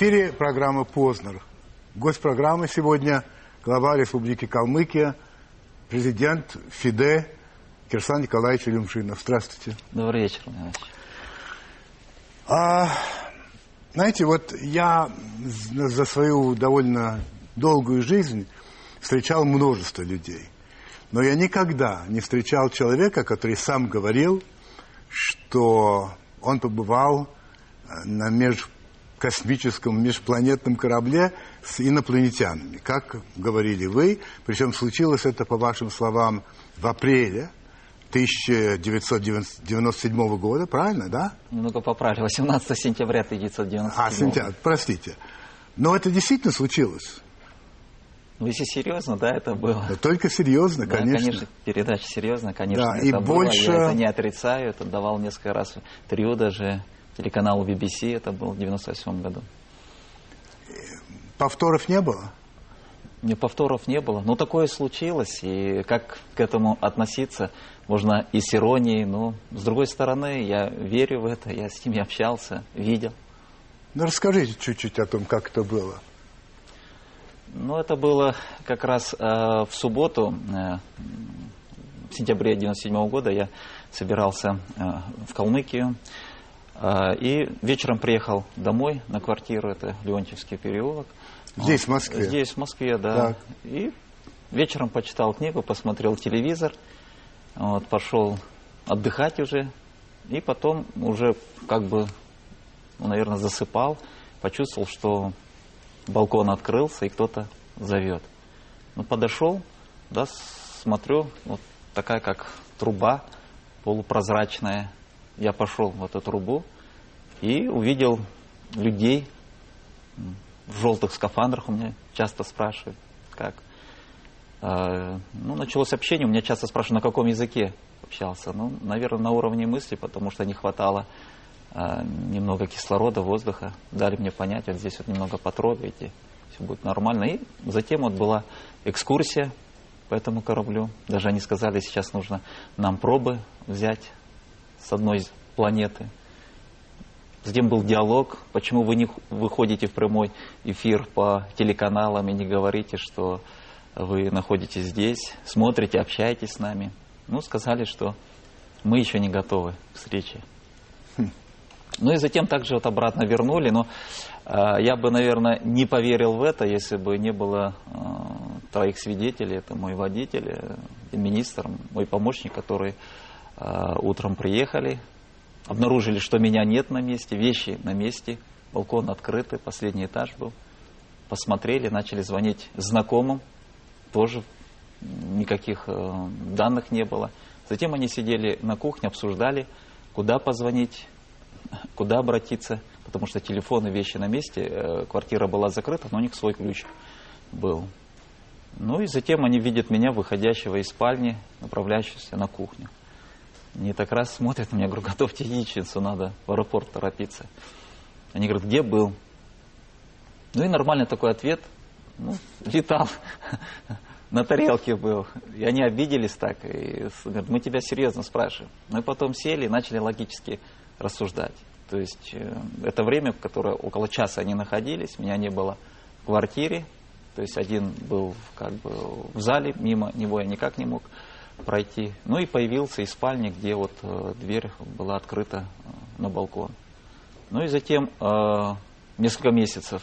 эфире программа «Познер». Гость программы сегодня – глава Республики Калмыкия, президент ФИДЕ Кирсан Николаевич Илюмшинов. Здравствуйте. Добрый вечер, Иванович. А, знаете, вот я за свою довольно долгую жизнь встречал множество людей. Но я никогда не встречал человека, который сам говорил, что он побывал на межкосмическом, межпланетном корабле с инопланетянами, как говорили вы. Причем случилось это, по вашим словам, в апреле 1997 года, правильно, да? Немного поправили, 18 сентября 1997 А, сентябрь, простите. Но это действительно случилось. Ну, если серьезно, да, это было. Да, только серьезно, да, конечно. конечно, передача серьезно, конечно, Да, это и было. больше- Я это не отрицаю, это давал несколько раз интервью даже телеканалу BBC, это было в 98 году. Повторов не было? Мне повторов не было, но такое случилось, и как к этому относиться, можно и с иронией, но с другой стороны, я верю в это, я с ними общался, видел. Ну, расскажите чуть-чуть о том, как это было. Ну, это было как раз э, в субботу, э, в сентябре 97 года, я собирался э, в Калмыкию. Э, и вечером приехал домой на квартиру, это Леонтьевский переулок. Здесь, в Москве? Здесь, в Москве, да. Так. И вечером почитал книгу, посмотрел телевизор, вот, пошел отдыхать уже. И потом уже как бы, ну, наверное, засыпал, почувствовал, что балкон открылся и кто-то зовет. Ну, подошел, да, смотрю, вот такая как труба полупрозрачная. Я пошел в эту трубу и увидел людей в желтых скафандрах. У меня часто спрашивают, как. А, Ну, началось общение, у меня часто спрашивают, на каком языке общался. Ну, наверное, на уровне мысли, потому что не хватало а, немного кислорода, воздуха. Дали мне понять, вот здесь вот немного потрогайте, все будет нормально. И затем вот была экскурсия по этому кораблю. Даже они сказали, сейчас нужно нам пробы взять с одной из планеты. Затем был диалог, почему вы не выходите в прямой эфир по телеканалам и не говорите, что вы находитесь здесь, смотрите, общаетесь с нами. Ну, сказали, что мы еще не готовы к встрече. Ну и затем также вот обратно вернули, но э, я бы, наверное, не поверил в это, если бы не было э, троих свидетелей. Это мой водитель, э, министр, мой помощник, которые э, утром приехали, обнаружили, что меня нет на месте, вещи на месте, балкон открытый, последний этаж был. Посмотрели, начали звонить знакомым, тоже никаких э, данных не было. Затем они сидели на кухне, обсуждали, куда позвонить, куда обратиться, потому что телефоны, вещи на месте, э, квартира была закрыта, но у них свой ключ был. Ну и затем они видят меня, выходящего из спальни, направляющегося на кухню. Они так раз смотрят на меня, говорю, готовьте яичницу, надо в аэропорт торопиться. Они говорят, где был? Ну и нормальный такой ответ, ну, летал, на тарелке был. И они обиделись так, и говорят, мы тебя серьезно спрашиваем. Мы потом сели и начали логически рассуждать. То есть э, это время, которое около часа они находились, меня не было в квартире, то есть один был как бы в зале, мимо него я никак не мог пройти. Ну и появился из спальни, где вот э, дверь была открыта э, на балкон. Ну и затем э, несколько месяцев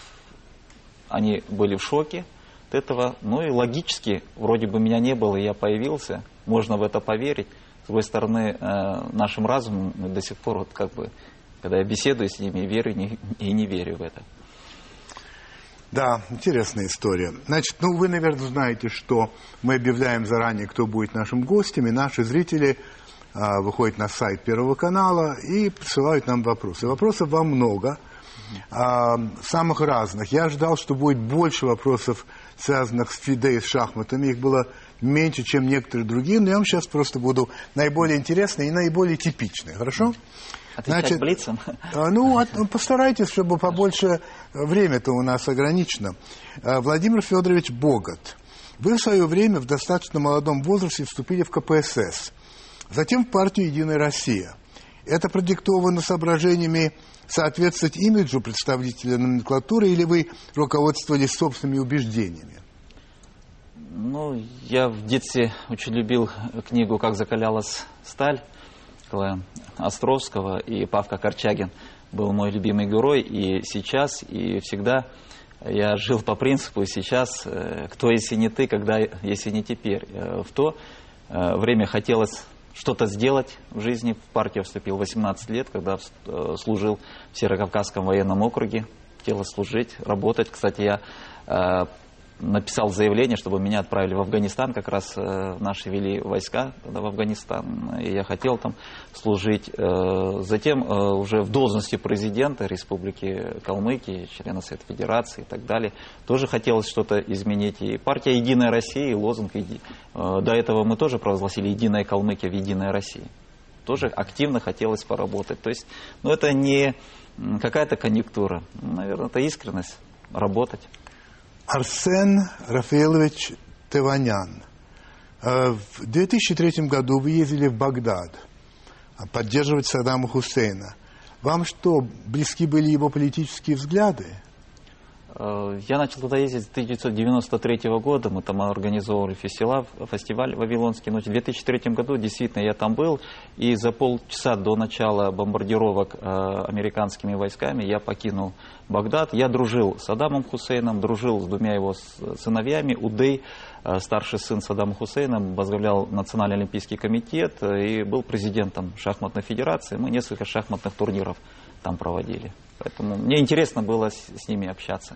они были в шоке от этого. Ну и логически, вроде бы меня не было, и я появился, можно в это поверить. С другой стороны, э, нашим разумом до сих пор, вот как бы, когда я беседую с ними, верю и не верю в это. Да, интересная история. Значит, ну вы, наверное, знаете, что мы объявляем заранее, кто будет нашим гостем, и наши зрители а, выходят на сайт Первого канала и присылают нам вопросы. Вопросов вам много, а, самых разных. Я ждал, что будет больше вопросов, связанных с фиде и с шахматами. Их было меньше, чем некоторые другие, но я вам сейчас просто буду наиболее интересные и наиболее типичные. Хорошо? Отвечать Значит, блицем. а, Ну, от- ну, постарайтесь, чтобы побольше время-то у нас ограничено. А, Владимир Федорович Богат. Вы в свое время в достаточно молодом возрасте вступили в КПСС, затем в партию «Единая Россия». Это продиктовано соображениями соответствовать имиджу представителя номенклатуры или вы руководствовались собственными убеждениями? Ну, я в детстве очень любил книгу «Как закалялась сталь» Островского, и Павка Корчагин был мой любимый герой, и сейчас, и всегда я жил по принципу, и сейчас, э, кто если не ты, когда если не теперь. Э, в то э, время хотелось что-то сделать в жизни. В партию вступил 18 лет, когда служил в Северокавказском военном округе. Хотелось служить, работать. Кстати, я написал заявление, чтобы меня отправили в Афганистан, как раз э, наши вели войска в Афганистан, и я хотел там служить. Э, затем э, уже в должности президента Республики Калмыкия, члена Совета Федерации и так далее, тоже хотелось что-то изменить. И партия «Единая Россия» и лозунг «Еди...» до этого мы тоже провозгласили «Единая Калмыкия в Единая Россия». Тоже активно хотелось поработать. То есть, ну это не какая-то конъюнктура, наверное, это искренность работать. Арсен Рафаэлович Теванян. Э, в 2003 году вы ездили в Багдад поддерживать Саддама Хусейна. Вам что, близки были его политические взгляды? Э, я начал туда ездить с 1993 года, мы там организовывали фестиваль, фестиваль Вавилонский. Но в 2003 году действительно я там был, и за полчаса до начала бомбардировок э, американскими войсками я покинул Багдад. Я дружил с Адамом Хусейном, дружил с двумя его сыновьями. Удей, э, старший сын Саддама Хусейна, возглавлял Национальный олимпийский комитет и был президентом шахматной федерации. Мы несколько шахматных турниров там проводили. Поэтому мне интересно было с, с ними общаться.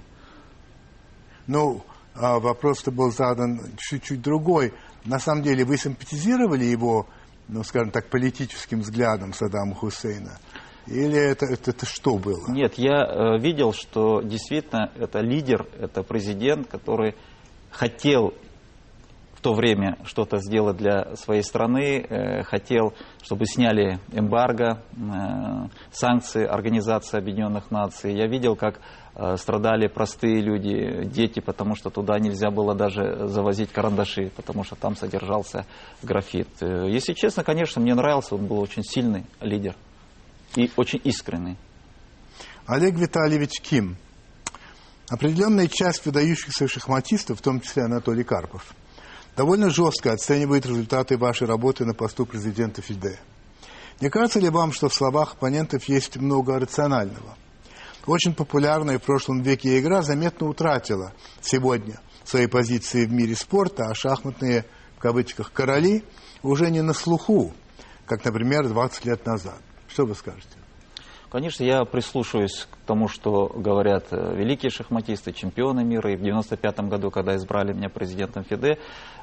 Ну, а вопрос-то был задан чуть-чуть другой. На самом деле вы симпатизировали его, ну, скажем так, политическим взглядом Саддама Хусейна? Или это, это, это что было? Нет, я э, видел, что действительно это лидер, это президент, который хотел в то время что-то сделать для своей страны, э, хотел, чтобы сняли эмбарго, э, санкции Организации Объединенных Наций. Я видел, как страдали простые люди, дети, потому что туда нельзя было даже завозить карандаши, потому что там содержался графит. Если честно, конечно, мне нравился, он был очень сильный лидер и очень искренний. Олег Витальевич Ким. Определенная часть выдающихся шахматистов, в том числе Анатолий Карпов, довольно жестко оценивает результаты вашей работы на посту президента ФИДЕ. Не кажется ли вам, что в словах оппонентов есть много рационального? Очень популярная в прошлом веке игра заметно утратила сегодня свои позиции в мире спорта, а шахматные, в кавычках, короли уже не на слуху, как, например, 20 лет назад. Что вы скажете? Конечно, я прислушиваюсь к тому, что говорят э, великие шахматисты, чемпионы мира. И в 95 году, когда избрали меня президентом ФИДЕ,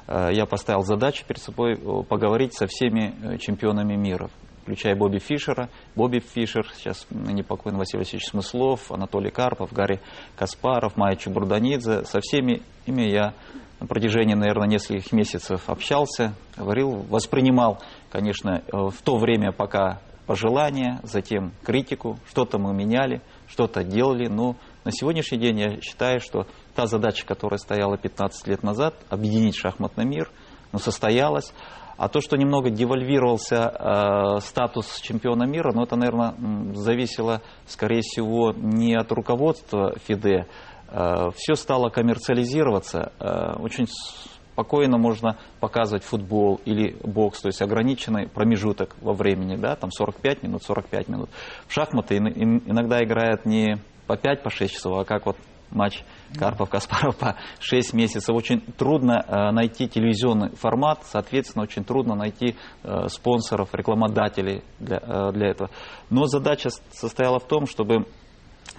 э, я поставил задачу перед собой э, поговорить со всеми чемпионами мира, включая Бобби Фишера. Бобби Фишер, сейчас ныне покойный Василий Васильевич Смыслов, Анатолий Карпов, Гарри Каспаров, Майя Чубурданидзе. Со всеми ими я на протяжении, наверное, нескольких месяцев общался, говорил, воспринимал, конечно, в то время, пока пожелания, затем критику, что-то мы меняли, что-то делали, но на сегодняшний день я считаю, что та задача, которая стояла 15 лет назад, объединить шахматный мир, ну, состоялась. А то, что немного девальвировался э, статус чемпиона мира, ну, это, наверное, зависело, скорее всего, не от руководства ФИДЕ. Э, все стало коммерциализироваться. Э, очень спокойно можно показывать футбол или бокс, то есть ограниченный промежуток во времени, да, там 45 минут, 45 минут. В шахматы иногда играют не по 5, по 6 часов, а как вот матч Карпов-Каспаров по 6 месяцев. Очень трудно э, найти телевизионный формат, соответственно, очень трудно найти э, спонсоров, рекламодателей для, э, для этого. Но задача состояла в том, чтобы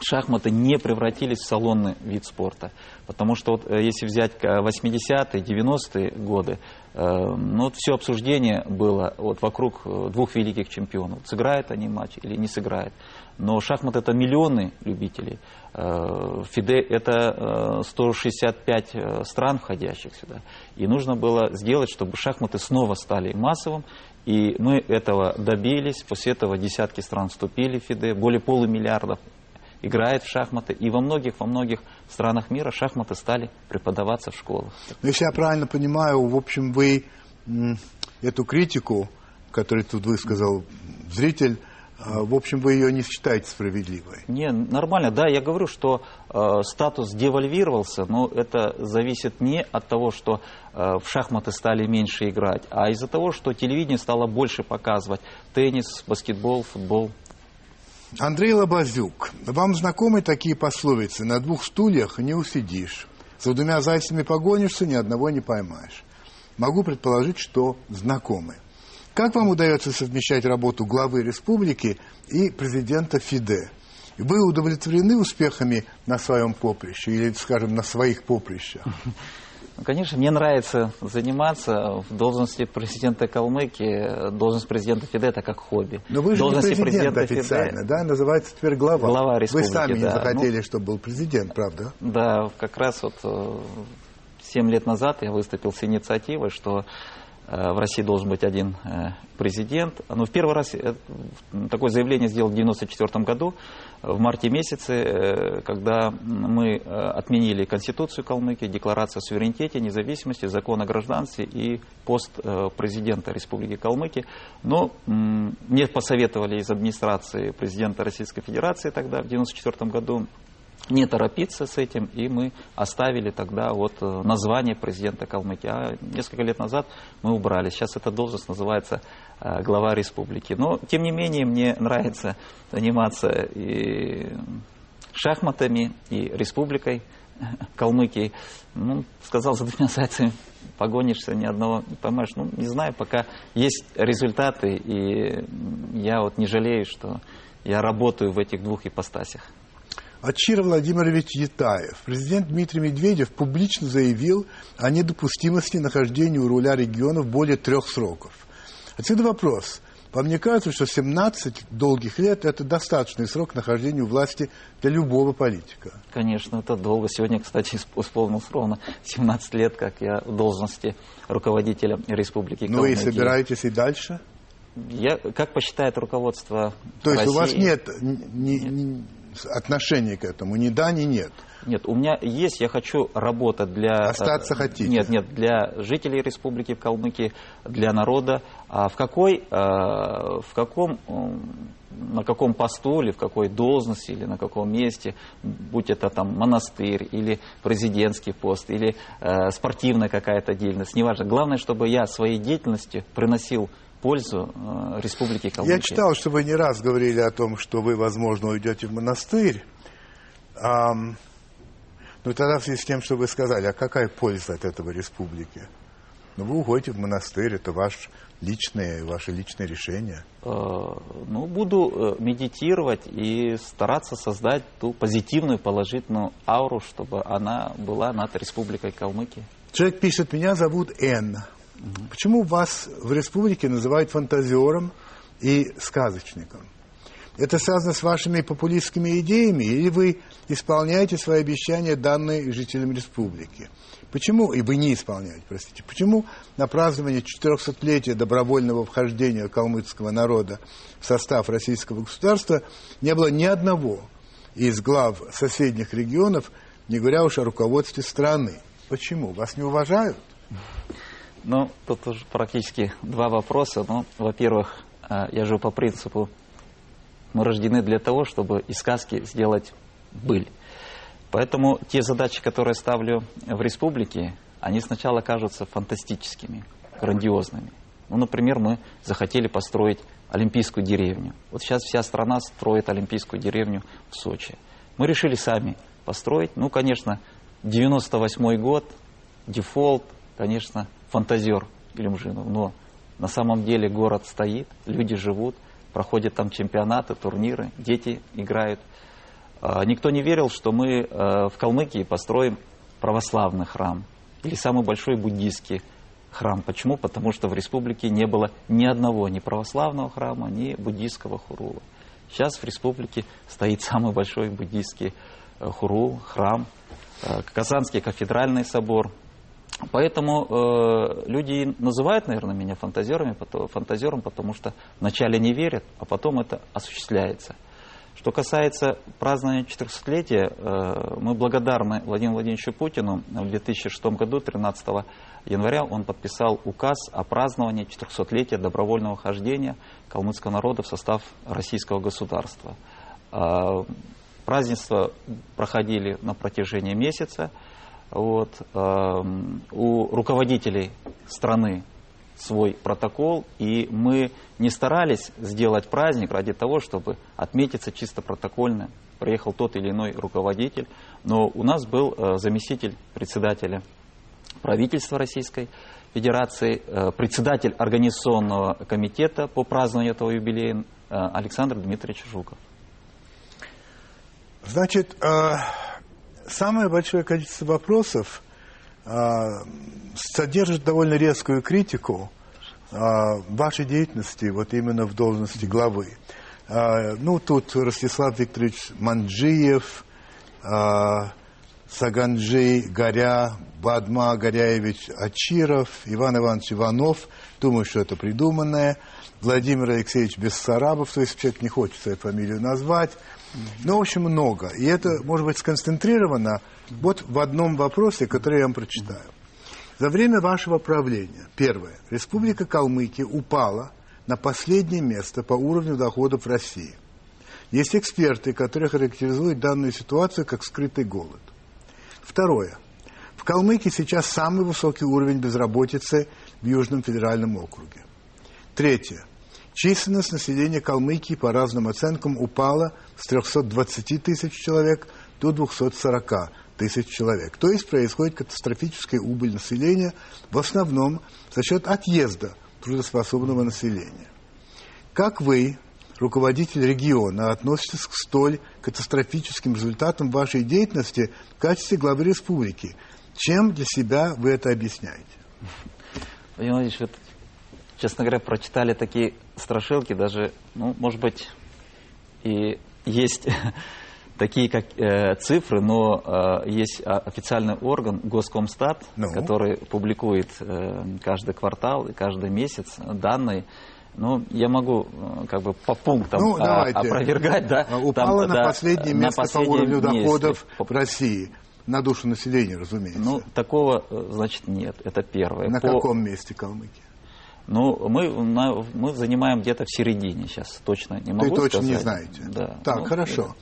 шахматы не превратились в салонный вид спорта. Потому что вот, э, если взять 80-е, 90-е годы, э, ну, вот все обсуждение было вот, вокруг э, двух великих чемпионов. Сыграют они матч или не сыграют. Но шахмат это миллионы любителей. ФИДЕ это 165 стран, входящих сюда. И нужно было сделать, чтобы шахматы снова стали массовым. И мы этого добились. После этого десятки стран вступили в ФИДЕ. Более полумиллиарда играет в шахматы. И во многих, во многих странах мира шахматы стали преподаваться в школах. Ну, если я правильно понимаю, в общем, вы эту критику, которую тут высказал зритель, а, в общем, вы ее не считаете справедливой. Не, нормально, да, я говорю, что э, статус девальвировался, но это зависит не от того, что э, в шахматы стали меньше играть, а из-за того, что телевидение стало больше показывать теннис, баскетбол, футбол. Андрей Лобазюк, вам знакомы такие пословицы «на двух стульях не усидишь, за двумя зайцами погонишься, ни одного не поймаешь». Могу предположить, что знакомы. Как вам удается совмещать работу главы республики и президента ФИДЕ? Вы удовлетворены успехами на своем поприще или, скажем, на своих поприщах? Ну, конечно, мне нравится заниматься в должности президента Калмыкии, должность президента ФИДЕ это как хобби. Но вы же должности не президент официально, ФИДЕ, да? Называется теперь глава. Глава республики, Вы сами да. не захотели, ну, чтобы был президент, правда? Да, как раз вот э, семь лет назад я выступил с инициативой, что Э, в России должен быть один э, президент. Но в первый раз э, такое заявление сделал в 1994 году, в марте месяце, когда мы отменили Конституцию Калмыкии, Декларацию о суверенитете, независимости, закон о гражданстве и пост президента Республики Калмыкия. Но мне посоветовали из администрации президента Российской Федерации тогда, в 1994 году, не торопиться с этим, и мы оставили тогда вот э, название президента Калмыкии. А несколько лет назад мы убрали. Сейчас эта должность называется э, глава республики. Но, тем не менее, мне нравится заниматься и шахматами, и республикой Калмыкии. Ну, сказал, за двумя зайцами погонишься, ни одного не поймаешь. Ну, не знаю, пока есть результаты, и я вот не жалею, что я работаю в этих двух ипостасях. Ачир Владимирович Ятаев. Президент Дмитрий Медведев публично заявил о недопустимости нахождения у руля регионов более трех сроков. Отсюда вопрос. Вам не кажется, что 17 долгих лет – это достаточный срок нахождения у власти для любого политика? Конечно, это долго. Сегодня, кстати, исполнилось ровно 17 лет, как я в должности руководителя Республики Ну и собираетесь и дальше? Я, как посчитает руководство То есть России, у вас нет ни, ни, отношения к этому? Ни да, ни нет? Нет, у меня есть, я хочу работать для... Остаться хотите? Нет, нет, для жителей Республики Калмыкии, для народа. А в какой, в каком, на каком посту или в какой должности или на каком месте, будь это там монастырь или президентский пост или э, спортивная какая-то деятельность, неважно. Главное, чтобы я своей деятельностью приносил пользу э, Республике Калмыкия. Я читал, что вы не раз говорили о том, что вы, возможно, уйдете в монастырь. А, ну, тогда в связи с тем, что вы сказали, а какая польза от этого республики? Ну, вы уходите в монастырь, это ваш личное, ваше личное решение. Э, ну, буду э, медитировать и стараться создать ту позитивную, положительную ауру, чтобы она была над Республикой Калмыкия. Человек пишет, меня зовут Н. Почему вас в республике называют фантазером и сказочником? Это связано с вашими популистскими идеями, или вы исполняете свои обещания, данные жителям республики? Почему, и вы не исполняете, простите, почему на празднование 400-летия добровольного вхождения калмыцкого народа в состав российского государства не было ни одного из глав соседних регионов, не говоря уж о руководстве страны? Почему? Вас не уважают? Ну, тут уже практически два вопроса. Ну, во-первых, э, я живу по принципу, мы рождены для того, чтобы из сказки сделать быль. Поэтому те задачи, которые ставлю в республике, они сначала кажутся фантастическими, грандиозными. Ну, например, мы захотели построить олимпийскую деревню. Вот сейчас вся страна строит олимпийскую деревню в Сочи. Мы решили сами построить. Ну, конечно, 98 год, дефолт, конечно, фантазер Илюмжинов, но на самом деле город стоит, люди живут, проходят там чемпионаты, турниры, дети играют. А, никто не верил, что мы э, в Калмыкии построим православный храм или самый большой буддийский храм. Почему? Потому что в республике не было ни одного ни православного храма, ни буддийского хурула. Сейчас в республике стоит самый большой буддийский э, хурул, храм, э, Казанский кафедральный собор, Поэтому э, люди называют, наверное, меня фантазерами, фантазером, потому что вначале не верят, а потом это осуществляется. Что касается празднования 400-летия, э, мы благодарны Владимиру Владимировичу Путину. В 2006 году, 13 января, он подписал указ о праздновании 400-летия добровольного хождения калмыцкого народа в состав российского государства. Э, празднества проходили на протяжении месяца. Вот. Э, у руководителей страны свой протокол, и мы не старались сделать праздник ради того, чтобы отметиться чисто протокольно. Приехал тот или иной руководитель, но у нас был э, заместитель председателя правительства Российской Федерации, э, председатель организационного комитета по празднованию этого юбилея э, Александр Дмитриевич Жуков. Значит, самое большое количество вопросов а, содержит довольно резкую критику а, вашей деятельности, вот именно в должности главы. А, ну, тут Ростислав Викторович Манджиев, Саганджи Горя, Бадма Горяевич Ачиров, Иван Иванович Иванов, думаю, что это придуманное, Владимир Алексеевич Бессарабов, то есть человек не хочет свою фамилию назвать, ну, в общем, много. И это, может быть, сконцентрировано вот в одном вопросе, который я вам прочитаю. За время вашего правления, первое, Республика Калмыкия упала на последнее место по уровню доходов России. Есть эксперты, которые характеризуют данную ситуацию как скрытый голод. Второе. В Калмыкии сейчас самый высокий уровень безработицы в Южном федеральном округе. Третье. Численность населения Калмыкии по разным оценкам упала с 320 тысяч человек до 240 тысяч человек. То есть происходит катастрофическая убыль населения в основном за счет отъезда трудоспособного населения. Как вы, руководитель региона, относитесь к столь катастрофическим результатам вашей деятельности в качестве главы республики? Чем для себя вы это объясняете? Владимир Владимирович, вот, честно говоря, прочитали такие страшилки, даже, ну, может быть, и есть такие как э, цифры, но э, есть официальный орган Госкомстат, ну. который публикует э, каждый квартал и каждый месяц данные. Ну, я могу э, как бы по пунктам ну, а, опровергать, да. А, упало Там, на да, последнее место на по уровню доходов в России. На душу населения, разумеется. Ну, такого, э, значит, нет. Это первое. На по... каком месте Калмыкия? Ну, мы, мы занимаем где-то в середине сейчас, точно не могу Ты точно не знаете? Да. Так, ну, хорошо. Это...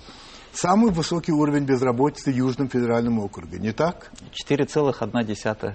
Самый высокий уровень безработицы в Южном федеральном округе, не так? 4,1%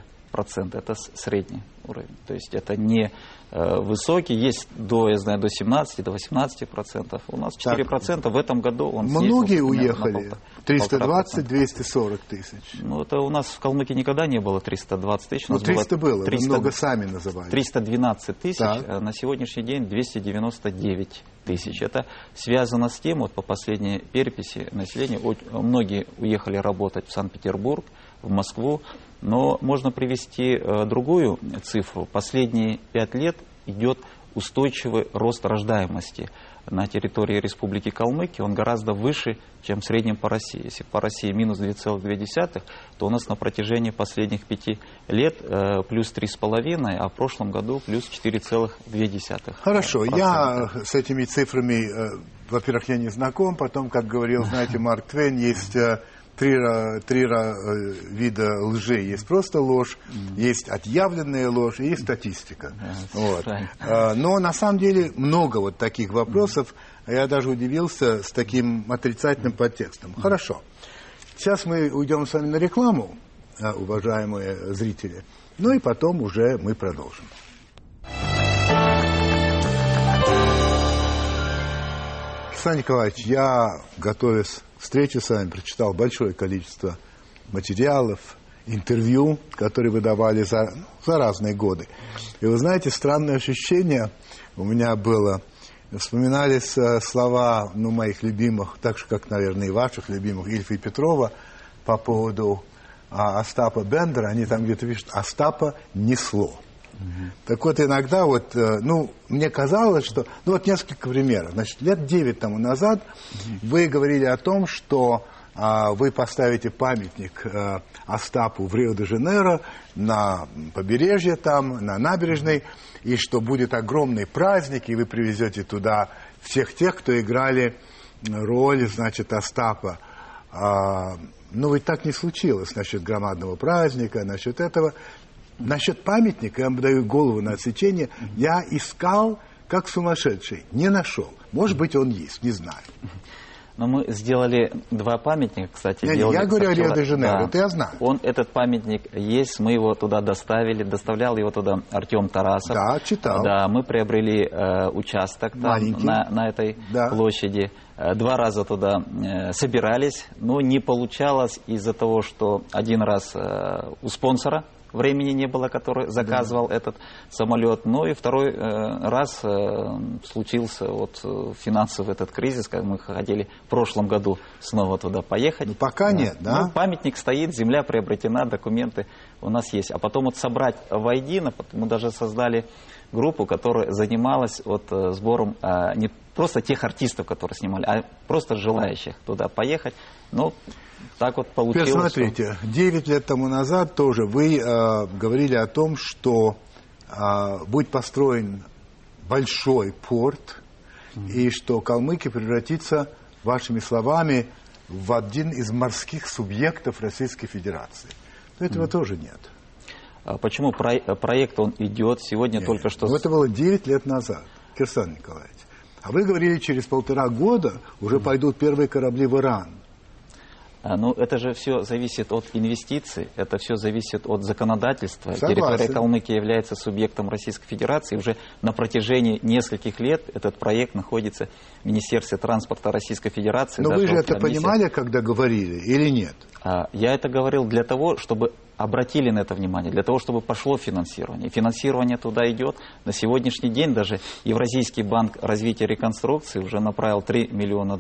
это средний уровень. То есть это не э, высокий, есть до, я знаю, до 17, до 18 процентов. У нас 4 процента в этом году он Многие уехали, 320-240 тысяч. Ну это у нас в Калмыкии никогда не было 320 тысяч. Ну 300 было, было 300, много сами называли. 312 тысяч, так. а на сегодняшний день 299 тысяч. Это связано с тем, вот по последней переписи населения, многие уехали работать в Санкт-Петербург, в Москву, но можно привести э, другую цифру. Последние пять лет идет устойчивый рост рождаемости на территории Республики Калмыкия, он гораздо выше, чем в среднем по России. Если по России минус 2,2, то у нас на протяжении последних пяти лет э, плюс 3,5, а в прошлом году плюс 4,2. Хорошо, я с этими цифрами, э, во-первых, я не знаком, потом, как говорил, знаете, Марк Твен, есть... Э, три, три э, вида лжи. Есть просто ложь, mm. есть отъявленная ложь и есть статистика. Yeah, вот. Right. Но на самом деле много вот таких вопросов. Mm. Я даже удивился с таким отрицательным подтекстом. Mm. Хорошо. Сейчас мы уйдем с вами на рекламу, э, уважаемые зрители. Ну и потом уже мы продолжим. Александр Николаевич, я, готовясь встречи с вами прочитал большое количество материалов, интервью, которые вы давали за, за разные годы. И вы знаете, странное ощущение у меня было. Вспоминались э, слова ну, моих любимых, так же, как, наверное, и ваших любимых, Ильфа и Петрова, по поводу а, Остапа Бендера. Они там где-то пишут «Остапа несло». Угу. Так вот, иногда вот, э, ну, мне казалось, что... Ну, вот несколько примеров. Значит, лет 9 тому назад угу. вы говорили о том, что а, вы поставите памятник а, Остапу в Рио-де-Жанейро на побережье там, на набережной, и что будет огромный праздник, и вы привезете туда всех тех, кто играли роль, значит, Остапа. А, ну, ведь так не случилось насчет громадного праздника, насчет этого. Насчет памятника, я вам даю голову на отсечение, я искал как сумасшедший, не нашел. Может быть, он есть, не знаю. Но мы сделали два памятника, кстати. Не, я говорю о Рио-де-Жанейро, да. это я знаю. Он, этот памятник есть, мы его туда доставили, доставлял его туда Артем Тарасов. Да, читал. Да, мы приобрели э, участок там, на, на этой да. площади. Э, два раза туда э, собирались, но не получалось из-за того, что один раз э, у спонсора времени не было, который заказывал да. этот самолет. Ну и второй э, раз э, случился вот э, финансовый этот кризис, как мы хотели в прошлом году снова туда поехать. Ну, пока да. нет, да? Ну, памятник стоит, земля приобретена, документы у нас есть. А потом вот собрать воедино, мы даже создали группу, которая занималась вот сбором э, не просто тех артистов, которые снимали, а просто желающих туда поехать. Ну, так вот получилось. Теперь смотрите, что... 9 лет тому назад тоже вы э, говорили о том, что э, будет построен большой порт, mm-hmm. и что Калмыкия превратится, вашими словами, в один из морских субъектов Российской Федерации. Но этого mm-hmm. тоже нет. А почему про, проект он идет сегодня нет, только что? Ну, это было 9 лет назад, Кирсан Николаевич. А вы говорили, через полтора года уже mm-hmm. пойдут первые корабли в Иран. А, ну, это же все зависит от инвестиций, это все зависит от законодательства. Согласен. Территория Калмыкии является субъектом Российской Федерации. Уже на протяжении нескольких лет этот проект находится в Министерстве транспорта Российской Федерации. Но вы же это понимали, когда говорили, или нет? А, я это говорил для того, чтобы обратили на это внимание, для того, чтобы пошло финансирование. финансирование туда идет. На сегодняшний день даже Евразийский банк развития и реконструкции уже направил 3 миллиона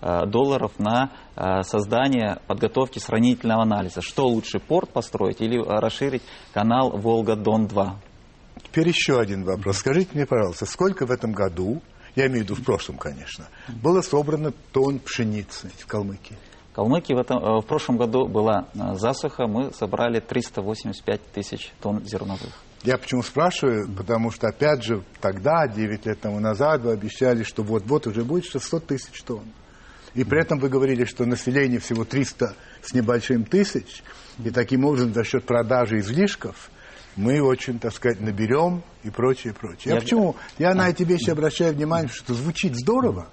э, долларов на э, создание подготовки сравнительного анализа. Что лучше, порт построить или расширить канал Волга-Дон-2? Теперь еще один вопрос. Скажите мне, пожалуйста, сколько в этом году, я имею в виду в прошлом, конечно, было собрано тонн пшеницы в Калмыкии? Калмыкии в, этом, э, в прошлом году была э, засуха, мы собрали 385 тысяч тонн зерновых. Я почему спрашиваю, потому что, опять же, тогда, 9 лет тому назад, вы обещали, что вот-вот уже будет 600 тысяч тонн. И при этом вы говорили, что население всего 300 с небольшим тысяч, и таким образом за счет продажи излишков мы очень, так сказать, наберем и прочее, прочее. Я, я почему? Я на эти вещи обращаю внимание, что звучит здорово,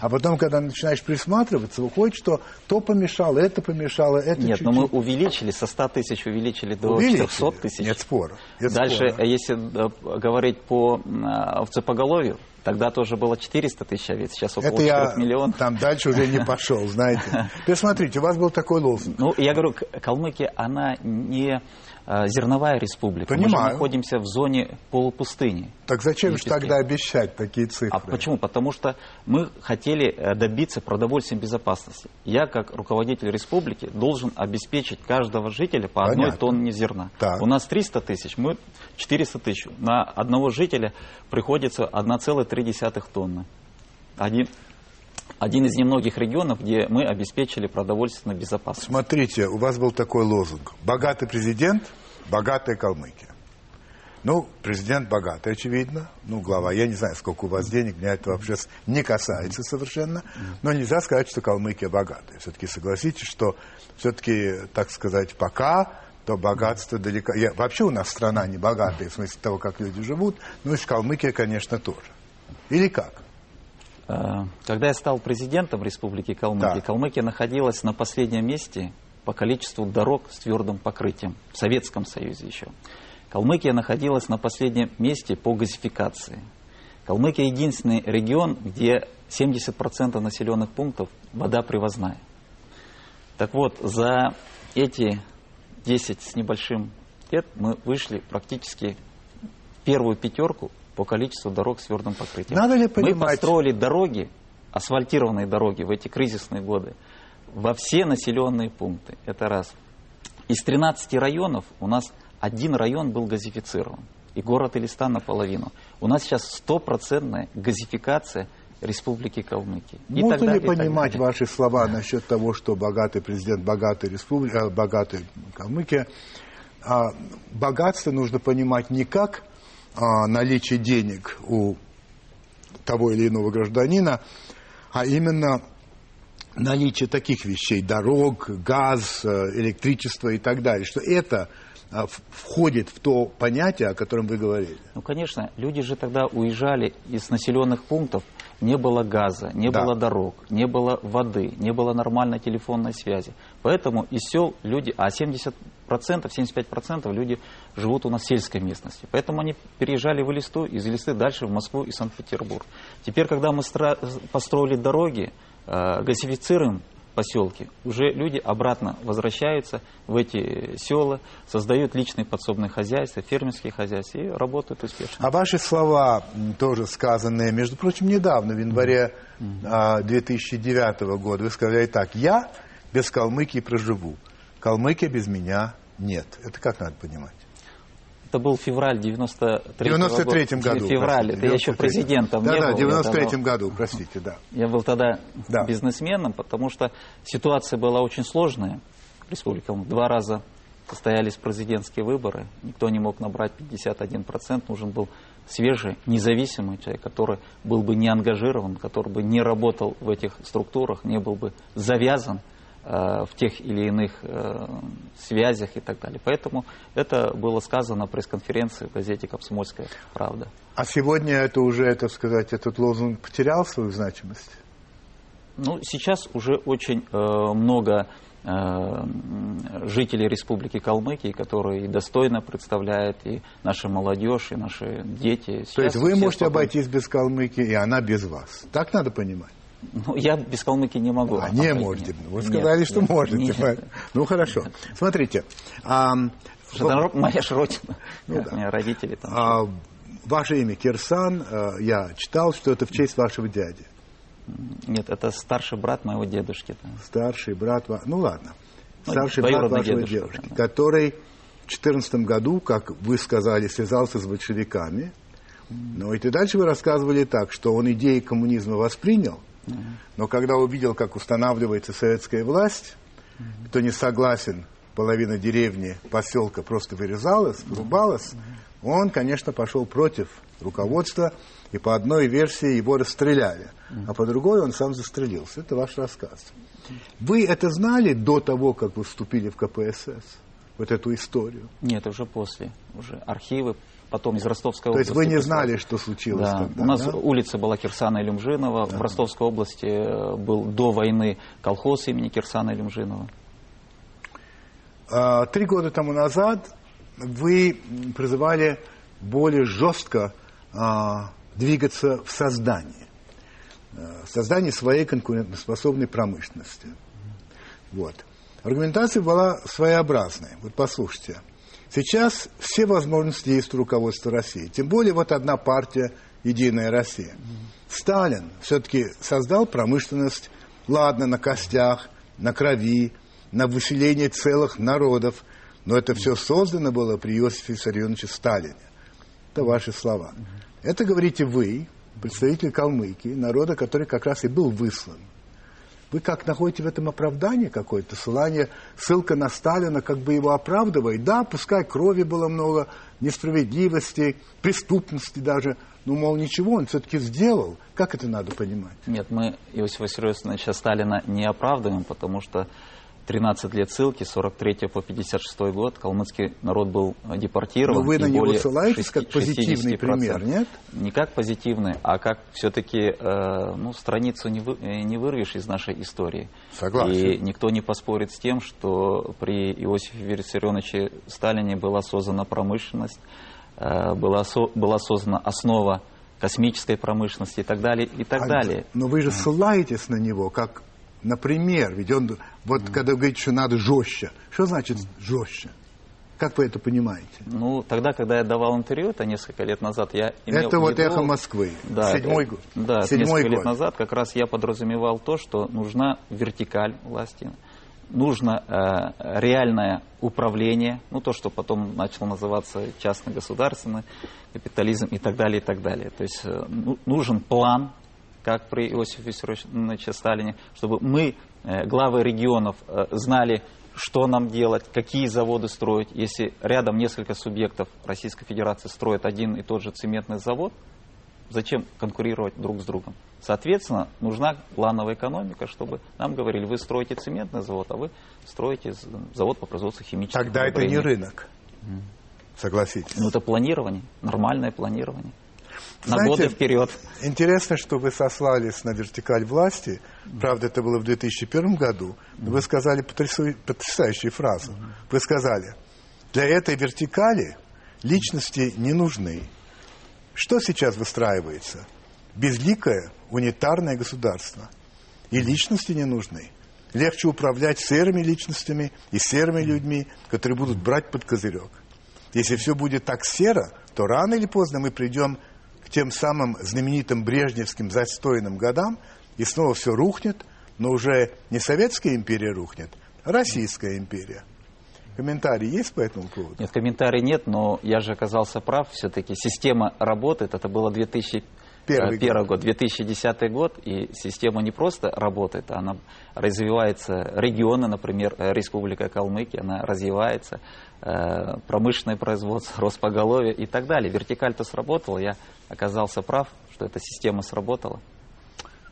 а потом, когда начинаешь присматриваться, выходит, что то помешало, это помешало, это Нет, чуть-чуть. но мы увеличили, со 100 тысяч увеличили до увеличили. 400 тысяч. Нет спора. Нет Дальше, спора. если говорить по овцепоголовью, Тогда тоже было 400 тысяч овец, сейчас около Это 4 я миллионов. там дальше уже не пошел, знаете. Теперь смотрите, у вас был такой лозунг. Ну, я говорю, Калмыкия, она не Э, зерновая республика. Понимаю. Мы же находимся в зоне полупустыни. Так зачем же тогда обещать такие цифры? А почему? Потому что мы хотели э, добиться продовольственной безопасности. Я, как руководитель республики, должен обеспечить каждого жителя по одной Понятно. тонне зерна. Так. У нас 300 тысяч, мы 400 тысяч. На одного жителя приходится 1,3 тонны. Один, один из немногих регионов, где мы обеспечили продовольственную безопасность. Смотрите, у вас был такой лозунг. Богатый президент, богатая Калмыкия. Ну, президент богатый, очевидно. Ну, глава, я не знаю, сколько у вас денег, меня это вообще не касается совершенно. Но нельзя сказать, что Калмыкия богатая. Все-таки согласитесь, что все-таки, так сказать, пока то богатство далеко... Я, вообще у нас страна не богатая, в смысле того, как люди живут, ну и Калмыкия, конечно, тоже. Или как? Э, когда я стал президентом Республики Калмыкия, да. Калмыкия находилась на последнем месте по количеству дорог с твердым покрытием в Советском Союзе еще. Калмыкия находилась на последнем месте по газификации. Калмыкия единственный регион, где 70% населенных пунктов вода привозная. Так вот, за эти 10 с небольшим лет мы вышли практически в первую пятерку по количеству дорог с твердым покрытием. Надо ли понимать... Мы построили дороги, асфальтированные дороги в эти кризисные годы во все населенные пункты. Это раз. Из 13 районов у нас один район был газифицирован. И город Элистан наполовину. У нас сейчас стопроцентная газификация Республики Калмыкия. Можно ли понимать ваши слова насчет того, что богатый президент, богатый республика, богатый Калмыкия, а богатство нужно понимать не как а, наличие денег у того или иного гражданина, а именно наличие таких вещей, дорог, газ, э, электричество и так далее, что это а, входит в то понятие, о котором вы говорили. Ну, конечно, люди же тогда уезжали из населенных пунктов, не было газа, не да. было дорог, не было воды, не было нормальной телефонной связи. Поэтому из сел люди, а 70%, 75% люди живут у нас в сельской местности. Поэтому они переезжали в Элисту, из Элисты дальше в Москву и Санкт-Петербург. Теперь, когда мы построили дороги, э, газифицируем поселки, уже люди обратно возвращаются в эти села, создают личные подсобные хозяйства, фермерские хозяйства и работают успешно. А ваши слова, тоже сказанные, между прочим, недавно, в январе mm-hmm. 2009 года, вы сказали так, я без Калмыкии проживу, Калмыкия без меня нет. Это как надо понимать? Это был февраль 93 -го 93 году. Февраль, это я еще президентом да, не да, был. Да, в 93 году, простите, да. Я был тогда да. бизнесменом, потому что ситуация была очень сложная в республике. Два раза состоялись президентские выборы, никто не мог набрать 51%, нужен был свежий, независимый человек, который был бы не ангажирован, который бы не работал в этих структурах, не был бы завязан в тех или иных э, связях и так далее. Поэтому это было сказано на пресс-конференции в газете «Комсомольская правда». А сегодня это уже, так сказать, этот лозунг потерял свою значимость? Ну, сейчас уже очень э, много э, жителей Республики Калмыкии, которые достойно представляют и наша молодежь, и наши дети. Сейчас То есть вы можете спокойны. обойтись без Калмыкии, и она без вас. Так надо понимать? Ну, я без калмыки не могу. А, не можете. Вы сказали, нет, что нет, можете. Нет. Ну, хорошо. Смотрите. А, это моя ж родина. Ну, да. У меня родители там. А, ваше имя Кирсан, а, я читал, что это в честь вашего дяди. Нет, это старший брат моего дедушки. Старший брат, ну ладно. Ну, старший ну, брат вашего дедушка, дедушки, да. который в 2014 году, как вы сказали, связался с большевиками. Ну и дальше вы рассказывали так, что он идеи коммунизма воспринял, но когда увидел, как устанавливается советская власть, кто не согласен, половина деревни, поселка просто вырезалась, вырубалась, он, конечно, пошел против руководства, и по одной версии его расстреляли, а по другой он сам застрелился. Это ваш рассказ. Вы это знали до того, как вы вступили в КПСС? Вот эту историю? Нет, уже после. Уже архивы потом из Ростовской То области. То есть вы не знали, что случилось да. тогда, У нас да? улица была Кирсана Илюмжинова. Да. В Ростовской области э, был до войны колхоз имени Кирсана Илюмжинова. А, три года тому назад вы призывали более жестко а, двигаться в создании. А, создании своей конкурентоспособной промышленности. Вот. Аргументация была своеобразная. Вот послушайте. Сейчас все возможности есть у руководства России. Тем более вот одна партия «Единая Россия». Сталин все-таки создал промышленность, ладно, на костях, на крови, на выселении целых народов, но это все создано было при Иосифе Виссарионовиче Сталине. Это ваши слова. Это говорите вы, представитель Калмыкии, народа, который как раз и был выслан вы как находите в этом оправдание какое-то, ссылание, ссылка на Сталина как бы его оправдывает. Да, пускай крови было много, несправедливости, преступности даже, но, мол, ничего, он все-таки сделал. Как это надо понимать? Нет, мы Иосифа Виссарионовича Сталина не оправдываем, потому что 13 лет ссылки, 43 по 56 год, калмыцкий народ был депортирован. Но вы на него ссылаетесь как позитивный пример, нет? Не как позитивный, а как все-таки э, ну, страницу не, вы, э, не вырвешь из нашей истории. Согласен. И никто не поспорит с тем, что при Иосифе Виссарионовиче Сталине была создана промышленность, э, была, со, была создана основа космической промышленности и так далее, и так а, далее. Но вы же ссылаетесь на него как Например, ведь он, вот mm. когда говорит, что надо жестче, что значит жестче? Как вы это понимаете? Ну, тогда, когда я давал интервью, это несколько лет назад, я имел Это вот виду, «Эхо Москвы», да, седьмой год. Да, седьмой несколько год. лет назад как раз я подразумевал то, что нужна вертикаль власти, нужно э, реальное управление, ну, то, что потом начало называться частно-государственный капитализм и так далее, и так далее. То есть э, ну, нужен план как при Иосифе Виссарионовиче Сталине, чтобы мы, э, главы регионов, э, знали, что нам делать, какие заводы строить. Если рядом несколько субъектов Российской Федерации строят один и тот же цементный завод, зачем конкурировать друг с другом? Соответственно, нужна плановая экономика, чтобы нам говорили, вы строите цементный завод, а вы строите завод по производству химических Тогда это не рынок. Согласитесь. Ну, это планирование, нормальное планирование. На Знаете, годы вперед. Интересно, что вы сослались на вертикаль власти. Правда, это было в 2001 году. Но вы сказали потрясающую фразу. Вы сказали, для этой вертикали личности не нужны. Что сейчас выстраивается? Безликое унитарное государство. И личности не нужны. Легче управлять серыми личностями и серыми людьми, которые будут брать под козырек. Если все будет так серо, то рано или поздно мы придем к тем самым знаменитым брежневским застойным годам, и снова все рухнет, но уже не Советская империя рухнет, а Российская империя. Комментарии есть по этому поводу? Нет, комментариев нет, но я же оказался прав. Все-таки система работает. Это было 2000 Первый, Первый год. год, 2010 год, и система не просто работает, она развивается, регионы, например, Республика Калмыкия, она развивается, э, промышленное производство, Роспоголовье и так далее. Вертикаль-то сработала, я оказался прав, что эта система сработала.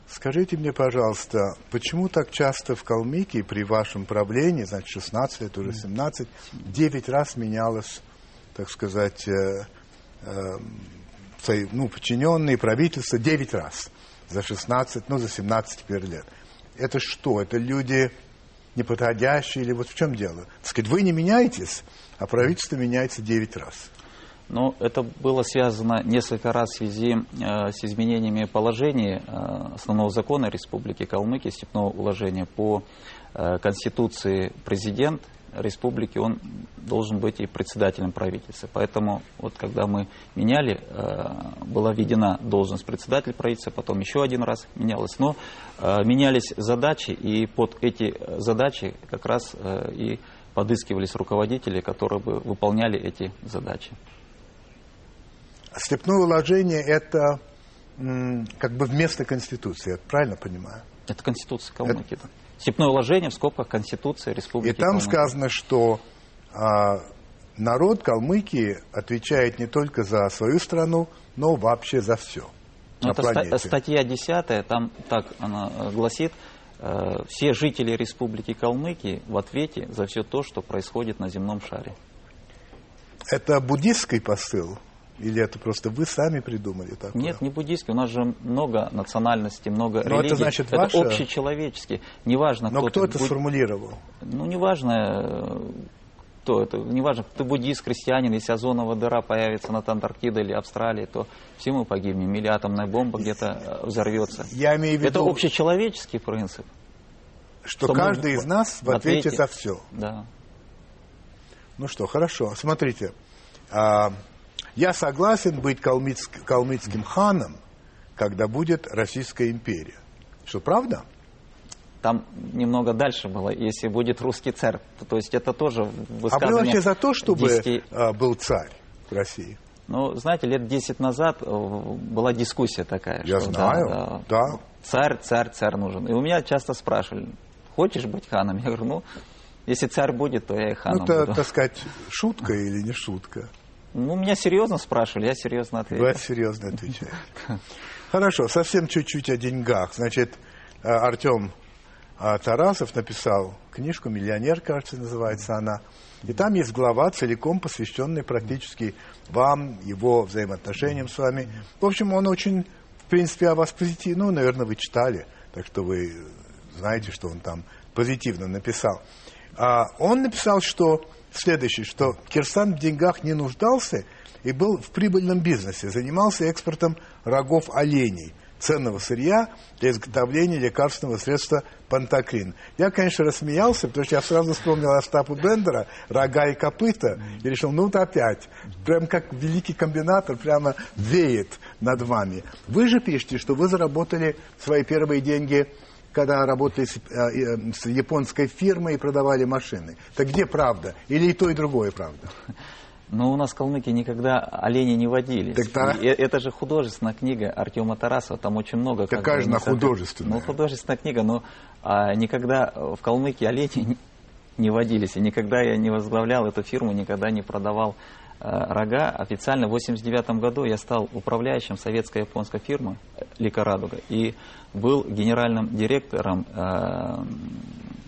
Скажите мне, пожалуйста, почему так часто в Калмыкии при вашем правлении, значит, 16 лет, уже 17, 9 раз менялось, так сказать, э, э, ну, подчиненные, правительство 9 раз за 16, ну, за 17 теперь лет. Это что? Это люди неподходящие или вот в чем дело? Так сказать, вы не меняетесь, а правительство меняется 9 раз. Ну, это было связано несколько раз в связи э, с изменениями положений э, основного закона Республики Калмыкия, степного уложения по э, Конституции президент республики, он должен быть и председателем правительства. Поэтому вот когда мы меняли, э, была введена должность председателя правительства, потом еще один раз менялась. Но э, менялись задачи, и под эти задачи как раз э, и подыскивались руководители, которые бы выполняли эти задачи. Степное уложение – это как бы вместо Конституции, я правильно понимаю? Это Конституция Калмыкии, это... Степное уложение в скобках Конституции Республики И там Калмыкия. сказано, что а, народ Калмыкии отвечает не только за свою страну, но вообще за все. Ну, это ста- статья 10, там так она э, гласит, э, все жители Республики Калмыкии в ответе за все то, что происходит на земном шаре. Это буддистский посыл? Или это просто вы сами придумали такое? Нет, не буддийский. У нас же много национальностей, много Но религий. это значит это ваше... общечеловеческий. Неважно, Но кто, кто это буд... сформулировал? Ну, неважно, кто это. Неважно, ты буддист, крестьянин, если озоновая дыра появится над Антарктидой или Австралией, то все мы погибнем. Или атомная бомба где-то э, взорвется. Я имею в виду... Это общечеловеческий принцип. Что, что каждый мы... из нас в ответе, ответе за все. Да. Ну что, хорошо. Смотрите. А, я согласен быть калмыцк, калмыцким ханом, когда будет Российская империя. Что, правда? Там немного дальше было, если будет русский царь. То есть это тоже высказывание... А вы вообще за то, чтобы 10... А, был царь в России? Ну, знаете, лет 10 назад э, была дискуссия такая. Я что, знаю, да, да. да. Царь, царь, царь нужен. И у меня часто спрашивали, хочешь быть ханом? Я говорю, ну, если царь будет, то я и ханом ну, это, буду. так сказать, шутка или не шутка? Ну, меня серьезно спрашивали, я серьезно ответил. Вы серьезно отвечаете. Хорошо, совсем чуть-чуть о деньгах. Значит, э, Артем э, Тарасов написал книжку «Миллионер», кажется, называется она. И там есть глава, целиком посвященная практически вам, его взаимоотношениям с вами. В общем, он очень, в принципе, о вас позитивно. Ну, наверное, вы читали, так что вы знаете, что он там позитивно написал. А он написал, что следующее, что Кирсан в деньгах не нуждался и был в прибыльном бизнесе, занимался экспортом рогов оленей, ценного сырья для изготовления лекарственного средства пантокрин. Я, конечно, рассмеялся, потому что я сразу вспомнил Остапу Бендера, рога и копыта, и решил, ну вот опять, прям как великий комбинатор, прямо веет над вами. Вы же пишете, что вы заработали свои первые деньги когда работали с, э, с японской фирмой и продавали машины. Так где правда? Или и то, и другое правда? Но у нас в Калмыкии никогда олени не водились. Так, да. и, это же художественная книга Артема Тарасова, там очень много... Какая же она художественная? Ну, художественная книга, но а, никогда в Калмыкии олени не водились. И никогда я не возглавлял эту фирму, никогда не продавал э, рога. Официально в 89 году я стал управляющим советско-японской фирмы «Лика Радуга» и был генеральным директором, э,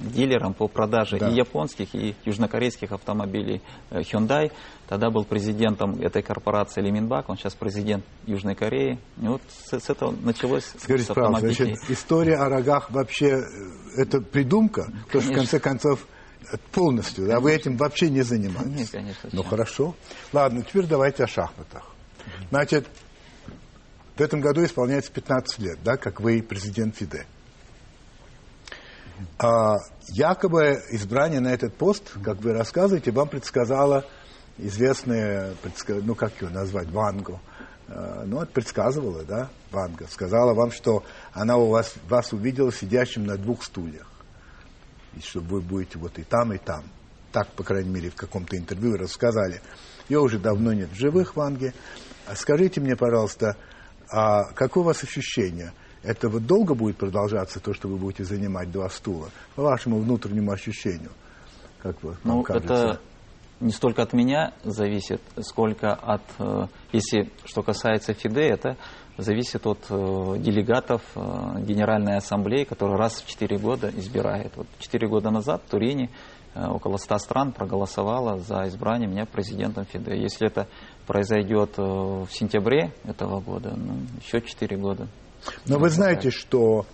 дилером по продаже Да. и японских, и южнокорейских автомобилей э, Hyundai. Тогда был президентом этой корпорации Ли Минбак, он сейчас президент Южной Кореи. И вот с, с этого началось Скажите, с правда, значит, история о рогах вообще э, это придумка? То, что в Конечно. конце концов э, полностью, да, вы этим вообще не занимаетесь? Нет, конечно, Ну хорошо. Ладно, теперь давайте о шахматах. Значит, в этом году исполняется 15 лет, да, как вы президент ФИДЕ. А, якобы избрание на этот пост, как вы рассказываете, вам предсказала известная, ну как ее назвать, Ванго. А, Ну, предсказывала, да, Ванга. Сказала вам, что она у вас, вас увидела сидящим на двух стульях. И что вы будете вот и там, и там. Так, по крайней мере, в каком-то интервью рассказали. Ее уже давно нет в живых, Ванге. А скажите мне, пожалуйста, а какое у вас ощущение? Это вот долго будет продолжаться, то, что вы будете занимать два стула? По вашему внутреннему ощущению? Как вы, Ну, кажется? это не столько от меня зависит, сколько от, э, если что касается ФИДЕ, это зависит от э, делегатов э, Генеральной Ассамблеи, которая раз в 4 года избирает. Вот 4 года назад в Турине около 100 стран проголосовало за избрание меня президентом ФИДЕ. Если это произойдет э, в сентябре этого года, ну, еще 4 года. Но Ну, вы это знаете, что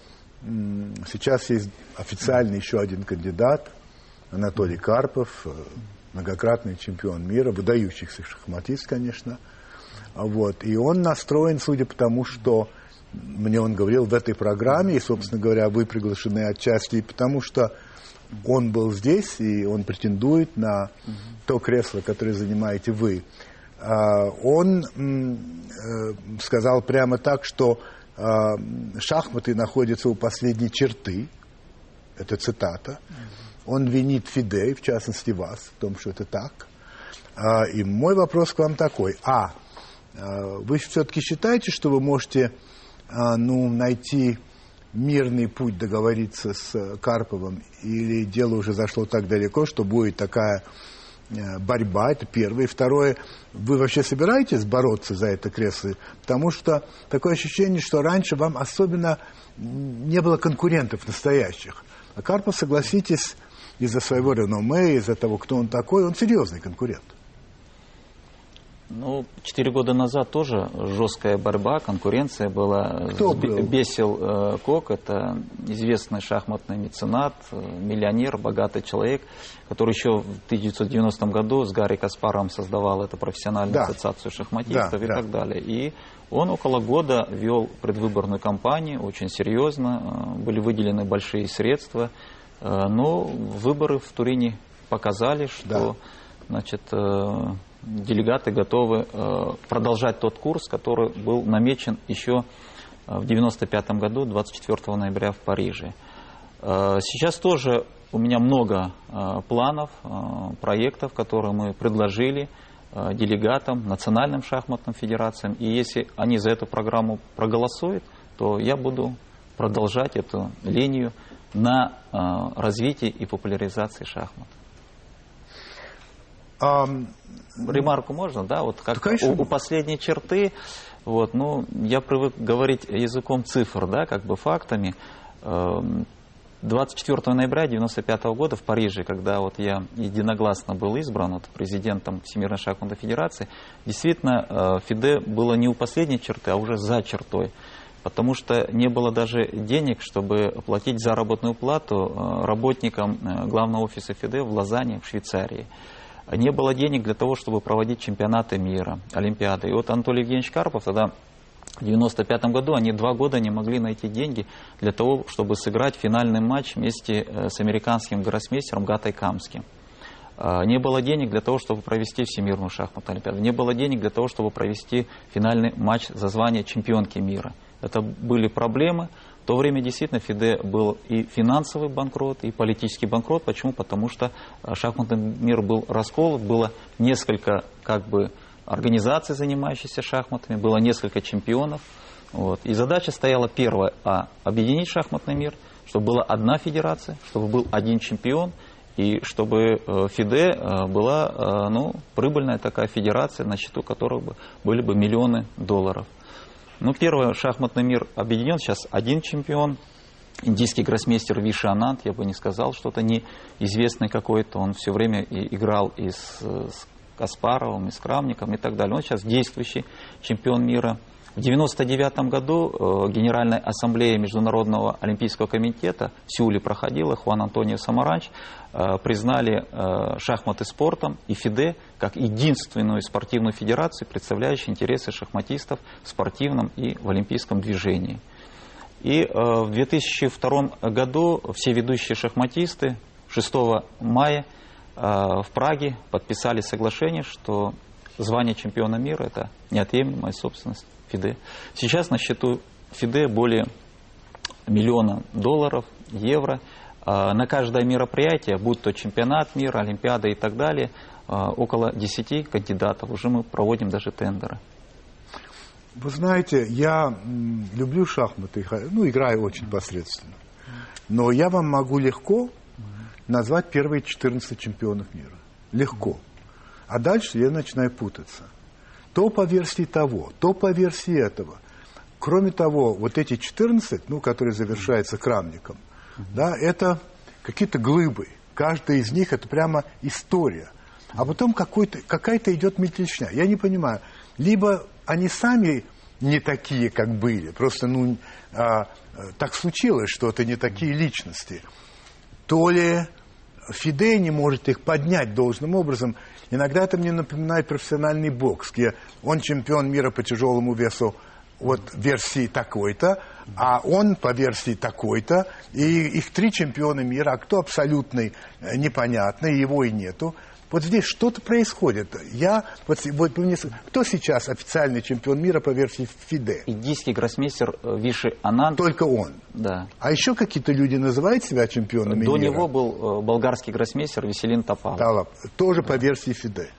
сейчас есть официально еще один кандидат, Анатолий Карпов, э, многократный чемпион мира, выдающийся шахматист, конечно. А Вот. И он настроен, судя по тому, что мне он говорил в этой программе, и, собственно говоря, вы приглашены отчасти, потому что он был здесь, и он претендует на то кресло, которое занимаете вы. А, Он э, сказал прямо так, что а, шахматы находятся у последней черты, это цитата. Он винит Фиде, в частности вас, в том, что это так. А, И мой вопрос к вам такой. А, вы все-таки считаете, что вы можете ну, найти мирный путь договориться с Карповым, или дело уже зашло так далеко, что будет такая борьба, это первое. И второе, вы вообще собираетесь бороться за это кресло? Потому что такое ощущение, что раньше вам особенно не было конкурентов настоящих. А Карпов, согласитесь, из-за своего реноме, из-за того, кто он такой, он серьезный конкурент. Ну, четыре года назад тоже жесткая борьба, конкуренция была. Кто был? Бесил э, Кок, это известный шахматный меценат, э, миллионер, богатый человек, который еще в 1990 году с Гарри Каспаром создавал эту профессиональную Да. ассоциацию шахматистов Да, и да. так далее. И он около года вел предвыборную кампанию очень серьезно, э, были выделены большие средства, э, но выборы в Турине показали, что значит, э, делегаты готовы э, продолжать тот курс, который был намечен еще э, в 1995 году, 24 ноября в Париже. Э, Сейчас тоже у меня много планов, проектов, которые мы предложили делегатам, национальным шахматным федерациям. И если они за эту программу проголосуют, то я буду продолжать эту линию на развитии и популяризации шахмат. Ремарку можно, да? Вот как Да, конечно. у, у последней черты, вот, ну, я привык говорить языком цифр, да, как бы фактами. Эм, 24 ноября 1995 года в Париже, когда вот я единогласно был избран вот, президентом Всемирной шахматной федерации, действительно э, ФИДЕ было не у последней черты, а уже за чертой. Потому что не было даже денег, чтобы оплатить заработную плату э, работникам э, главного офиса ФИДЕ в Лозанне, в Швейцарии. Не было денег для того, чтобы проводить чемпионаты мира, Олимпиады. И вот Анатолий Евгеньевич Карпов тогда в 1995 году они два года не могли найти деньги для того, чтобы сыграть финальный матч вместе э, с американским гроссмейстером Гатой Камским. А, Не было денег для того, чтобы провести Всемирную шахматную олимпиаду. Не было денег для того, чтобы провести финальный матч за звание чемпионки мира. Это были проблемы. В то время действительно ФИДЕ был и финансовый банкрот, и политический банкрот. Почему? Потому что а, шахматный мир был расколот, было несколько как бы организаций, занимающихся шахматами, было несколько чемпионов. Вот. И задача стояла первая, а объединить шахматный мир, чтобы была одна федерация, чтобы был один чемпион, и чтобы э, ФИДЕ э, была э, ну, прибыльная такая федерация, на счету которой бы были бы миллионы долларов. Ну, первый шахматный мир объединен, сейчас один чемпион, индийский гроссмейстер Виши Анант, я бы не сказал, что-то неизвестный какой-то, он все время и играл и с, с Каспаровым, и с Крамником и так далее. Он сейчас действующий чемпион мира – в 1999 году э, Генеральная ассамблея Международного олимпийского комитета в Сеуле проходила, Хуан Антонио Самаранч, э, признали э, шахматы спортом и ФИДЕ как единственную спортивную федерацию, представляющую интересы шахматистов в спортивном и в олимпийском движении. И в 2002 году все ведущие шахматисты 6 мая в Праге подписали соглашение, что звание чемпиона мира – это неотъемлемая собственность ФИДЕ. Сейчас на счету ФИДЕ более миллиона долларов, евро. А, на каждое мероприятие, будь то чемпионат мира, Олимпиада и так далее, а, около 10 кандидатов. Уже мы проводим даже тендеры. Вы знаете, я люблю шахматы, ну, играю очень посредственно. Но я вам могу легко назвать первые 14 чемпионов мира. Легко. А дальше я начинаю путаться то по версии того, то по версии этого. Кроме того, вот эти 14, ну, которые завершаются крамником, да, это какие-то глыбы. Каждая из них это прямо история. А потом какая-то идет метличня. Я не понимаю. Либо они сами не такие, как были, просто ну, а, так случилось, что это не такие личности, то ли Фиде не может их поднять должным образом. Иногда это мне напоминает профессиональный бокс, где он чемпион мира по тяжелому весу вот версии такой-то, а он по версии такой-то, и их три чемпиона мира, а кто абсолютный, э, непонятный, его и нету. Вот здесь что-то происходит. Я, вот, вот, кто сейчас официальный чемпион мира по версии ФИДЕ? Индийский гроссмейстер э, Виши Ананд. Только он? Да. А еще какие-то люди называют себя чемпионами До мира? него был э, болгарский гроссмейстер Веселин Топалов. Талап. Тоже по версии ФИДЕ.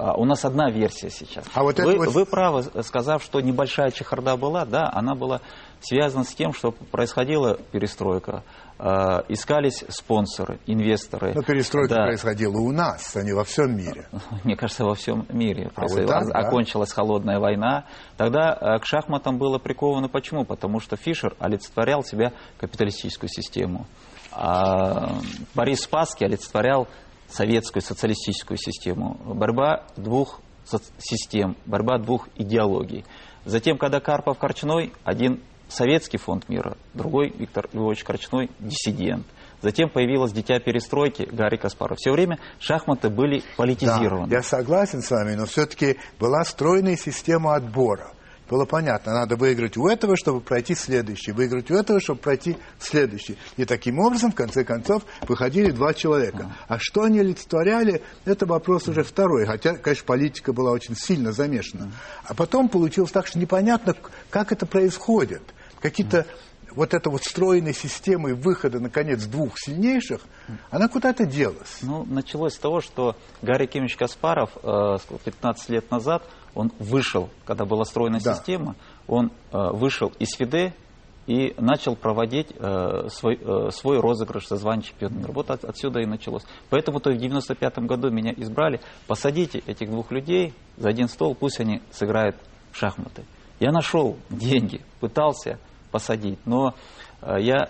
А, у нас одна версия сейчас. А вот вы, вот... вы правы, сказав, что небольшая чехарда была, да, она была связана с тем, что происходила перестройка. Э, искались спонсоры, инвесторы. Но перестройка да. происходила у нас, а не во всем мире. Мне кажется, во всем мире. А вот так, Окончилась да? холодная война. Тогда э, к шахматам было приковано почему? Потому что Фишер олицетворял себя капиталистическую систему. А Борис Спасский олицетворял советскую социалистическую систему. Борьба двух систем, борьба двух идеологий. Затем, когда Карпов Корчной, один Советский фонд мира, другой Виктор Львович Корчной, диссидент. Затем появилось «Дитя перестройки» Гарри Каспаров. Все время шахматы были политизированы. Да, я согласен с вами, но все-таки была стройная система отбора. Было понятно, надо выиграть у этого, чтобы пройти следующий, выиграть у этого, чтобы пройти следующий. И таким образом, в конце концов, выходили два человека. А что они олицетворяли, это вопрос уже второй. Хотя, конечно, политика была очень сильно замешана. А потом получилось так, что непонятно, как это происходит какие-то вот эта вот стройная система и выхода, наконец, двух сильнейших, она куда-то делась. Ну, началось с того, что Гарри Кимович Каспаров э, 15 лет назад, он вышел, когда была стройная да. система, он э, вышел из ФИДЕ и начал проводить э, свой, э, свой розыгрыш за звание чемпиона мира. Вот от, отсюда и началось. Поэтому то в 95 году меня избрали. Посадите этих двух людей за один стол, пусть они сыграют в шахматы. Я нашел деньги, пытался посадить. Но э, я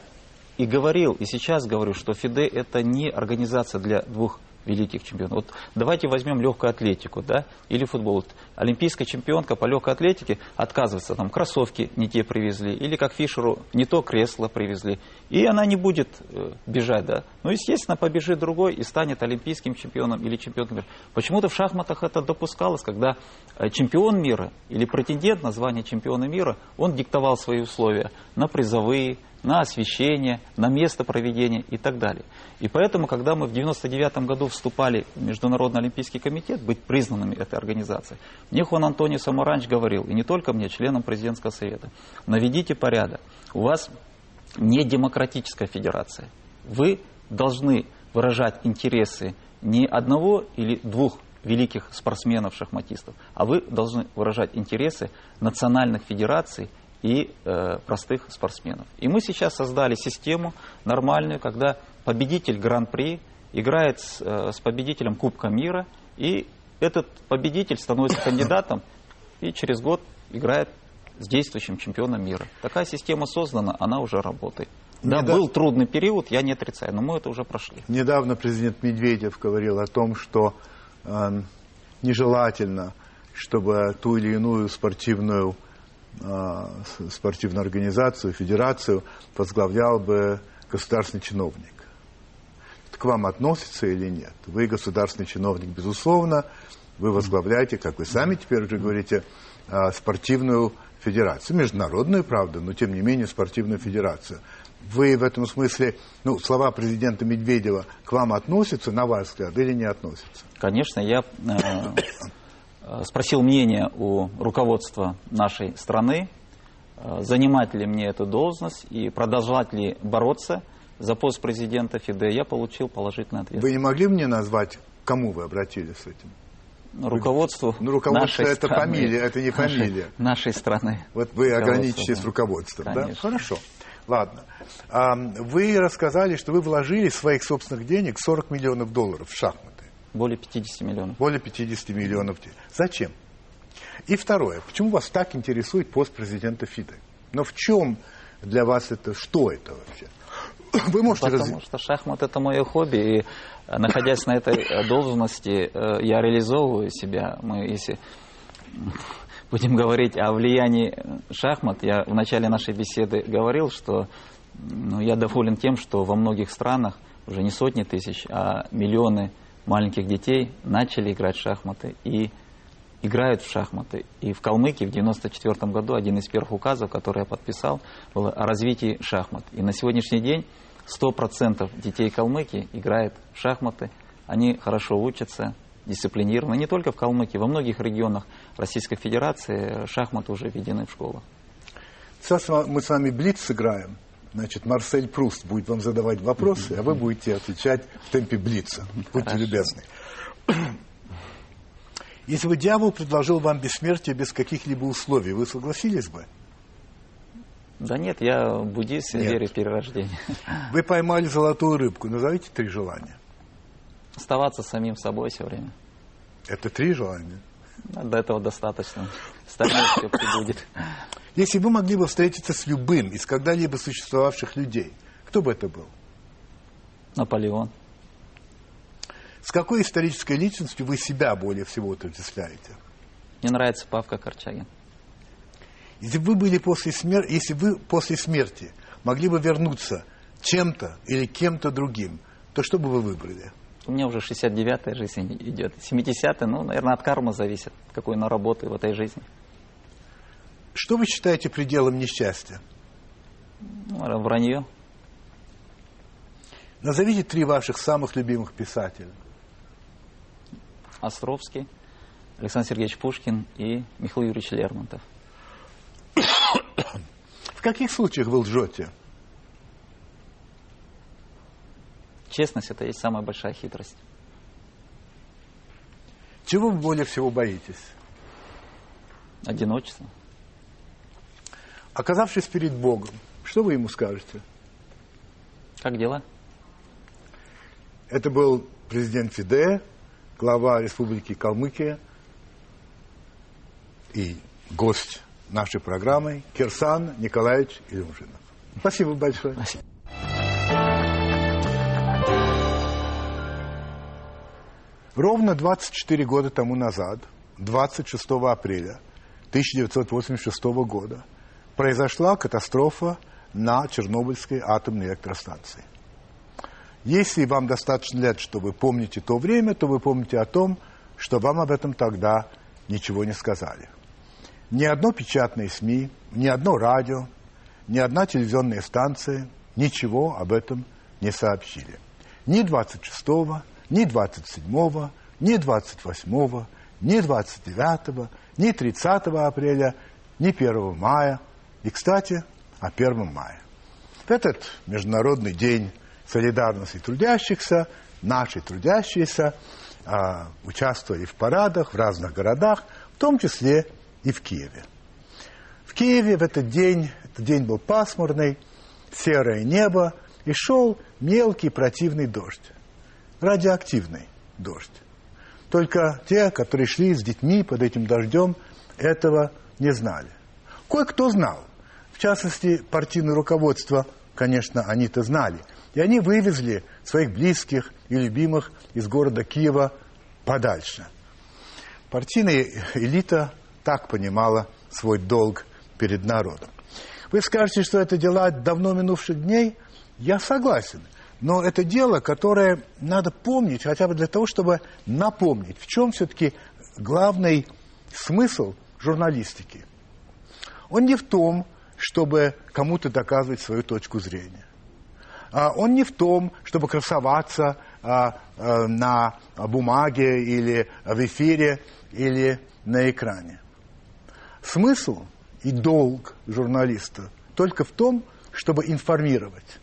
и говорил, и сейчас говорю, что ФИДЕ это не организация для двух великих чемпионов. Вот давайте возьмем легкую атлетику, да, или футбол. Вот олимпийская чемпионка по легкой атлетике отказывается, там кроссовки не те привезли, или как Фишеру не то кресло привезли, и она не будет э, бежать, да. Ну, естественно, побежит другой и станет олимпийским чемпионом или чемпионом мира. Почему-то в шахматах это допускалось, когда э, чемпион мира или претендент на звание чемпиона мира, он диктовал свои условия на призовые, на освещение, на место проведения и так далее. И поэтому, когда мы в 1999 году вступали в Международный Олимпийский комитет, быть признанными этой организацией, мне Хуан Антонио Самаранч говорил, и не только мне, членам президентского совета, наведите порядок. У вас не демократическая федерация. Вы должны выражать интересы не одного или двух великих спортсменов-шахматистов, а вы должны выражать интересы национальных федераций и э, простых спортсменов. И мы сейчас создали систему нормальную, когда победитель Гран-при играет с, э, с победителем Кубка мира, и этот победитель становится кандидатом и через год играет с действующим чемпионом мира. Такая система создана, она уже работает. Да, Недав- был трудный период, я не отрицаю, но мы это уже прошли. Недавно президент Медведев говорил о том, что э, нежелательно, чтобы ту или иную спортивную, спортивную организацию, федерацию возглавлял бы государственный чиновник. Это к вам относится или нет? Вы государственный чиновник, безусловно. Вы возглавляете, как вы сами теперь уже говорите, э, спортивную федерацию. Международную, правда, но тем не менее спортивную федерацию. Вы в этом смысле, ну, слова президента Медведева к вам относятся, на ваш взгляд, или не относятся? Конечно, я э, спросил мнение у руководства нашей страны, э, занимать ли мне эту должность и продолжать ли бороться за пост президента ФИДЕ. Я получил положительный ответ. Вы не могли мне назвать, кому вы обратились с этим? Руководству Ну, руководство нашей это страны. фамилия, это не Нашей- фамилия. Нашей страны. Вот вы ограничитесь да. руководством, да? Хорошо. Ладно. Вы рассказали, что вы вложили своих собственных денег 40 миллионов долларов в шахматы. Более 50 миллионов. Более 50 миллионов. Зачем? И второе. Почему вас так интересует пост президента ФИДE? Но в чем для вас это, что это вообще? Вы можете Потому разъяснить? что шахмат это мое хобби, и э, находясь на этой э, должности, э, я реализовываю себя. Мы, если будем говорить о влиянии шахмат, я в начале нашей беседы говорил, что ну, я доволен тем, что во многих странах уже не сотни тысяч, а миллионы маленьких детей начали играть в шахматы и играют в шахматы. И в Калмыкии в 1994 году один из первых указов, который я подписал, был о развитии шахмат. И на сегодняшний день 100% детей Калмыкии играют в шахматы. Они хорошо учатся, дисциплинированы. Не только в Калмыкии, во многих регионах Российской Федерации шахматы уже введены в школах. Сейчас мы с вами блиц сыграем. Значит, Марсель Пруст будет вам задавать вопросы, а вы будете отвечать в темпе блица. Будьте Хорошо. любезны. Если бы дьявол предложил вам бессмертие без каких-либо условий, вы согласились бы? Да нет, я буддист, Нет. верю в перерождение. Вы поймали золотую рыбку. Назовите три желания. Оставаться самим собой все время. Это три желания. До этого достаточно. Остальное все прибудет. Если вы могли бы встретиться с любым из когда-либо существовавших людей, кто бы это был? Наполеон. С какой исторической личностью вы себя более всего отождествляете? Мне нравится Павка Корчагин. Если бы вы были после смерти, если вы после смерти могли бы вернуться чем-то или кем-то другим, то что бы вы выбрали? У меня уже 69-я жизнь идет. 70-я, ну, наверное, от кармы зависит, какой она работает в этой жизни. Что вы считаете пределом несчастья? Ну, вранье. Назовите три ваших самых любимых писателя. Островский, Александр Сергеевич Пушкин и Михаил Юрьевич Лермонтов. В каких случаях вы лжете? Честность – это есть самая большая хитрость. Чего вы более всего боитесь? Одиночество. Оказавшись перед Богом, что вы ему скажете? Как дела? Это был президент ФИДЕ, глава Республики Калмыкия и гость нашей программы Кирсан Николаевич Илюмжинов. Спасибо большое. Спасибо. Ровно 24 года тому назад, 26 апреля 1986 года, произошла катастрофа на Чернобыльской атомной электростанции. Если вам достаточно лет, что вы помните то время, то вы помните о том, что вам об этом тогда ничего не сказали. Ни одно печатное СМИ, ни одно радио, ни одна телевизионная станция ничего об этом не сообщили. Ни 26-го, ни 27-го, ни 28-го, ни 29-го, ни 30 апреля, ни 1 мая. И, кстати, о 1 мая. Этот Международный день солидарности трудящихся, наши трудящиеся а, участвовали в парадах в разных городах, в том числе и в Киеве. В Киеве в этот день, этот день был пасмурный, серое небо, и шел мелкий противный дождь. радиоактивный дождь. Только те, которые шли с детьми под этим дождем, этого не знали. Кое-кто знал. Частности, партийное руководство, конечно, они-то знали. И они вывезли своих близких и любимых из города Киева подальше. Партийная элита так понимала свой долг перед народом. Вы скажете, что это дела давно минувших дней? Я согласен. Но это дело, которое надо помнить, хотя бы для того, чтобы напомнить, в чем все-таки главный смысл журналистики. Он не в том, чтобы кому-то доказывать свою точку зрения. А он не в том, чтобы красоваться а, а, на бумаге или в эфире или на экране. Смысл и долг журналиста только в том, чтобы информировать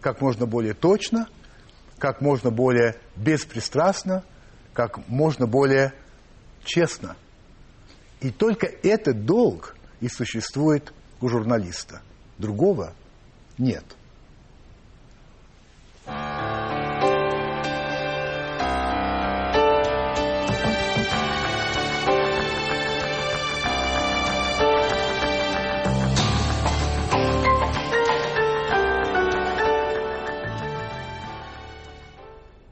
как можно более точно, как можно более беспристрастно, как можно более честно. И только этот долг и существует у журналиста. Другого нет.